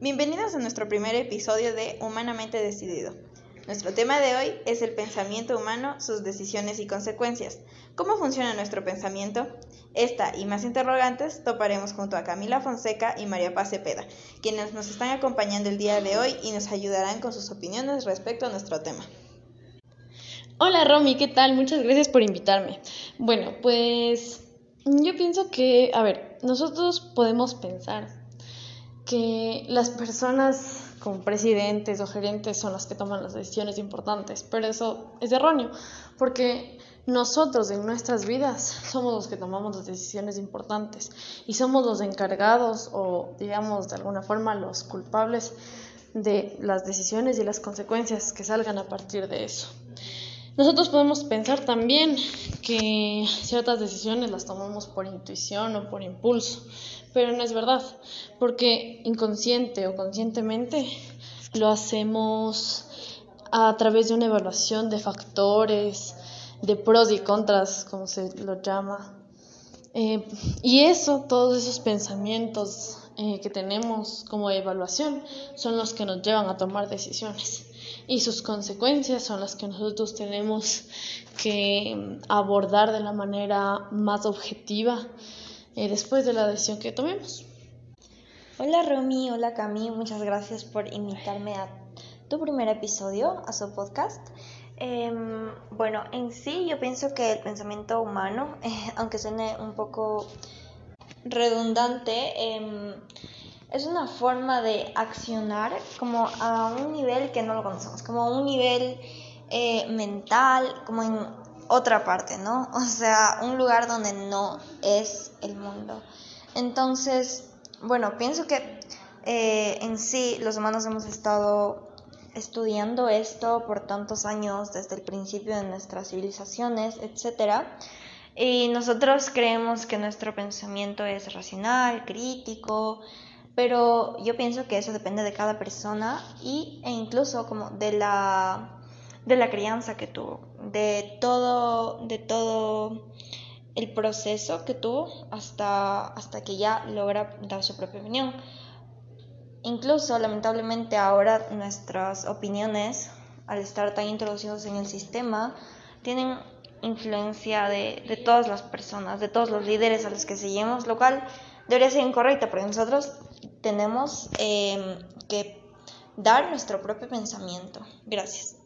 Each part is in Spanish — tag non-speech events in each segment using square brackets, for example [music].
Bienvenidos a nuestro primer episodio de Humanamente Decidido. Nuestro tema de hoy es el pensamiento humano, sus decisiones y consecuencias. ¿Cómo funciona nuestro pensamiento? Esta y más interrogantes toparemos junto a Camila Fonseca y María Paz Cepeda, quienes nos están acompañando el día de hoy y nos ayudarán con sus opiniones respecto a nuestro tema. Hola Romy, ¿qué tal? Muchas gracias por invitarme. Bueno, pues yo pienso que, a ver, nosotros podemos pensar que las personas como presidentes o gerentes son las que toman las decisiones importantes, pero eso es erróneo, porque nosotros en nuestras vidas somos los que tomamos las decisiones importantes y somos los encargados o digamos de alguna forma los culpables de las decisiones y las consecuencias que salgan a partir de eso. Nosotros podemos pensar también que ciertas decisiones las tomamos por intuición o por impulso, pero no es verdad, porque inconsciente o conscientemente lo hacemos a través de una evaluación de factores, de pros y contras, como se lo llama. Eh, y eso, todos esos pensamientos eh, que tenemos como evaluación son los que nos llevan a tomar decisiones. Y sus consecuencias son las que nosotros tenemos que abordar de la manera más objetiva eh, después de la decisión que tomemos. Hola Romy, hola Cami, muchas gracias por invitarme a tu primer episodio, a su podcast. Em, bueno, en sí yo pienso que el pensamiento humano, [laughs] aunque suene un poco redundante, em, es una forma de accionar como a un nivel que no lo conocemos, como a un nivel eh, mental, como en otra parte, ¿no? [laughs] O sea, un lugar donde no es el mundo. Entonces, bueno, pienso que eh, en sí los humanos hemos estado estudiando esto por tantos años, desde el principio de nuestras civilizaciones, etc. Y nosotros creemos que nuestro pensamiento es racional, crítico, pero yo pienso que eso depende de cada persona y, e incluso como de la, de la crianza que tuvo, de todo, de todo el proceso que tuvo hasta, hasta que ya logra dar su propia opinión. Incluso, lamentablemente, ahora nuestras opiniones, al estar tan introducidos en el sistema, tienen influencia de, de todas las personas, de todos los líderes a los que seguimos, lo cual debería ser incorrecto, porque nosotros tenemos eh, que dar nuestro propio pensamiento. Gracias.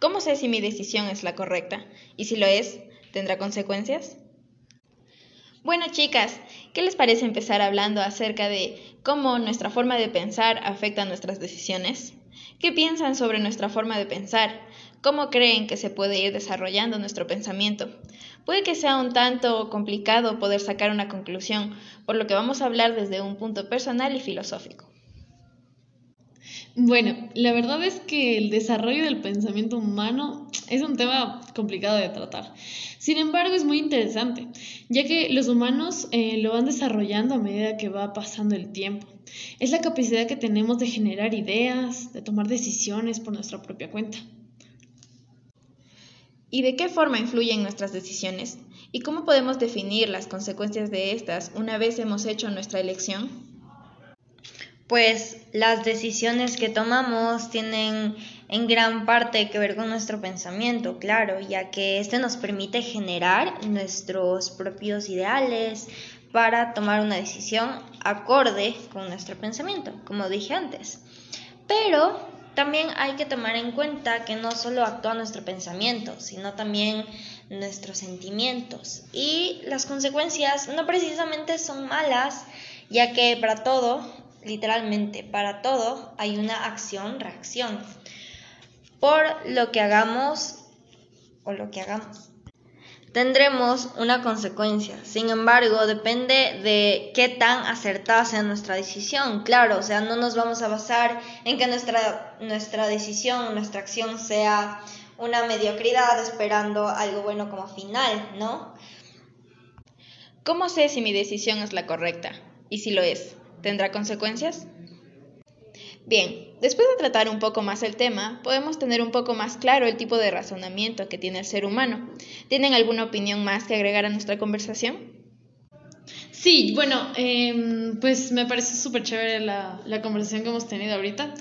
¿Cómo sé si mi decisión es la correcta? Y si lo es, ¿tendrá consecuencias? Bueno, chicas, ¿qué les parece empezar hablando acerca de cómo nuestra forma de pensar afecta nuestras decisiones? ¿Qué piensan sobre nuestra forma de pensar? ¿Cómo creen que se puede ir desarrollando nuestro pensamiento? Puede que sea un tanto complicado poder sacar una conclusión, por lo que vamos a hablar desde un punto personal y filosófico. Bueno, la verdad es que el desarrollo del pensamiento humano es un tema complicado de tratar. Sin embargo, es muy interesante, ya que los humanos eh, lo van desarrollando a medida que va pasando el tiempo. Es la capacidad que tenemos de generar ideas, de tomar decisiones por nuestra propia cuenta. ¿Y de qué forma influyen nuestras decisiones? ¿Y cómo podemos definir las consecuencias de estas una vez hemos hecho nuestra elección? Pues las decisiones que tomamos tienen en gran parte que ver con nuestro pensamiento, claro, ya que este nos permite generar nuestros propios ideales para tomar una decisión acorde con nuestro pensamiento, como dije antes. Pero también hay que tomar en cuenta que no solo actúa nuestro pensamiento, sino también nuestros sentimientos. Y las consecuencias no precisamente son malas, ya que para todo, literalmente, para todo hay una acción-reacción. Por lo que hagamos o lo que hagamos tendremos una consecuencia. Sin embargo, depende de qué tan acertada sea nuestra decisión. Claro, o sea, no nos vamos a basar en que nuestra, nuestra decisión, nuestra acción sea una mediocridad esperando algo bueno como final, ¿no? ¿Cómo sé si mi decisión es la correcta? Y si lo es, ¿tendrá consecuencias? Bien, después de tratar un poco más el tema, podemos tener un poco más claro el tipo de razonamiento que tiene el ser humano. ¿Tienen alguna opinión más que agregar a nuestra conversación? Sí, bueno, em, pues me parece súper chévere la, la conversación que hemos tenido ahorita.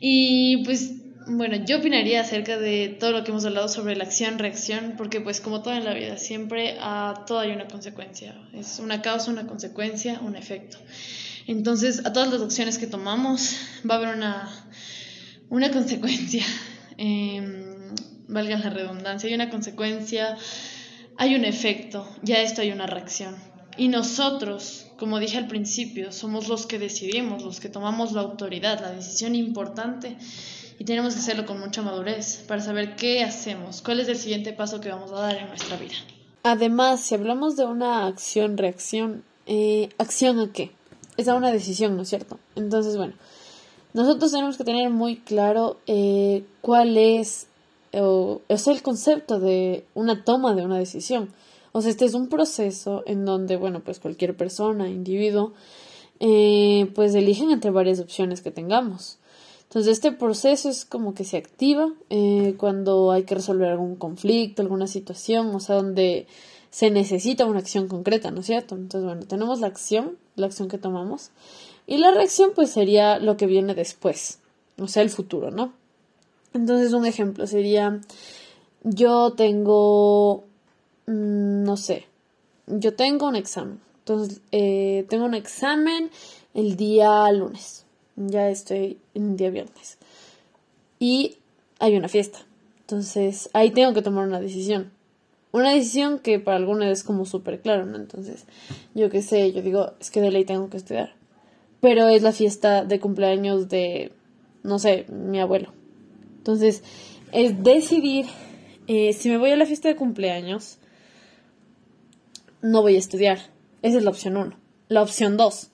Y pues bueno, yo opinaría acerca de todo lo que hemos hablado sobre la acción-reacción, porque pues como todo en la vida, siempre a todo hay una consecuencia. Es una causa, una consecuencia, un efecto. Entonces, a todas las acciones que tomamos va a haber una, una [laughs] consecuencia. Em, valga la redundancia, hay una consecuencia, hay un efecto, ya esto hay una reacción. Y nosotros, como dije al principio, somos los que decidimos, los que tomamos la autoridad, la decisión importante y tenemos que hacerlo con mucha madurez para saber qué hacemos, cuál es el siguiente paso que vamos a dar en nuestra vida. Además, si hablamos de una acción-reacción, eh, ¿acción a qué? Es a una decisión, ¿no es cierto? Entonces, bueno, nosotros tenemos que tener muy claro eh, cuál es, o, es el concepto de una toma de una decisión. O sea, este es un proceso en donde, bueno, pues cualquier persona, individuo, eh, pues eligen entre varias opciones que tengamos. Entonces, este proceso es como que se activa eh, cuando hay que resolver algún conflicto, alguna situación, o sea, donde se necesita una acción concreta, ¿no es cierto? Entonces, bueno, tenemos la acción, la acción que tomamos, y la reacción pues sería lo que viene después, o sea, el futuro, ¿no? Entonces, un ejemplo sería, yo tengo, mm, no sé, yo tengo un examen, entonces, eh, tengo un examen el día lunes, ya estoy en el día viernes, y hay una fiesta, entonces ahí tengo que tomar una decisión una decisión que para algunos es como súper claro, ¿no? Entonces, yo qué sé, yo digo, es que de ley tengo que estudiar. Pero es la fiesta de cumpleaños de, no sé, mi abuelo. Entonces, es decidir eh, si me voy a la fiesta de cumpleaños, no voy a estudiar. Esa es la opción uno. La opción dos,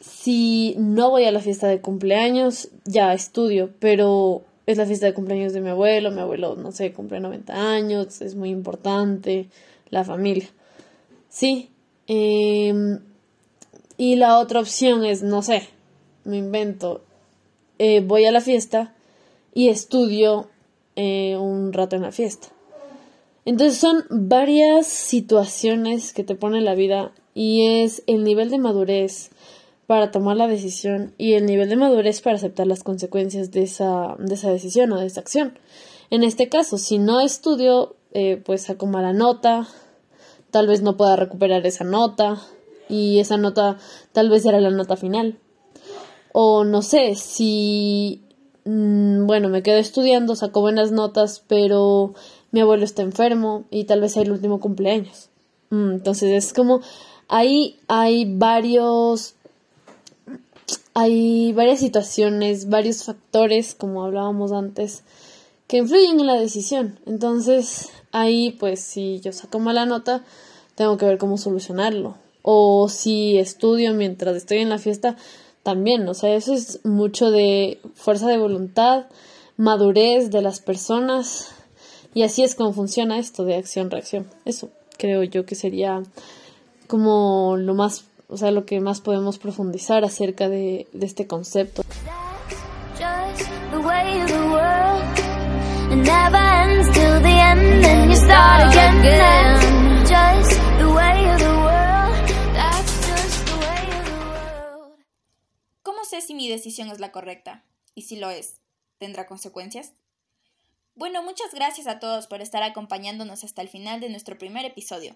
si no voy a la fiesta de cumpleaños, ya estudio, pero es la fiesta de cumpleaños de mi abuelo, mi abuelo, no sé, cumple 90 años, es muy importante, la familia. Sí. Em, y la otra opción es, no sé, me invento, eh, voy a la fiesta y estudio eh, un rato en la fiesta. Entonces son varias situaciones que te pone la vida y es el nivel de madurez, para tomar la decisión y el nivel de madurez para aceptar las consecuencias de esa, de esa decisión o de esa acción. En este caso, si no estudio, eh, pues saco mala nota, tal vez no pueda recuperar esa nota y esa nota tal vez será la nota final. O no sé, si, mm, bueno, me quedo estudiando, saco buenas notas, pero mi abuelo está enfermo y tal vez sea el último cumpleaños. Mm, entonces es como ahí hay varios hay varias situaciones, varios factores, como hablábamos antes, que influyen en la decisión. Entonces, ahí, pues, si yo saco mala nota, tengo que ver cómo solucionarlo. O si estudio mientras estoy en la fiesta, también. O sea, eso es mucho de fuerza de voluntad, madurez de las personas. Y así es como funciona esto de acción-reacción. Eso creo yo que sería como lo más o sea, lo que más podemos profundizar acerca de, de este concepto. ¿Cómo sé si mi decisión es la correcta? Y si lo es, ¿tendrá consecuencias? Bueno, muchas gracias a todos por estar acompañándonos hasta el final de nuestro primer episodio.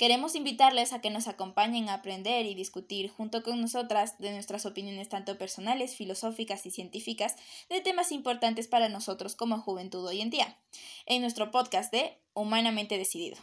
Queremos invitarles a que nos acompañen a aprender y discutir junto con nosotras de nuestras opiniones tanto personales, filosóficas y científicas de temas importantes para nosotros como juventud hoy en día, en nuestro podcast de Humanamente Decidido.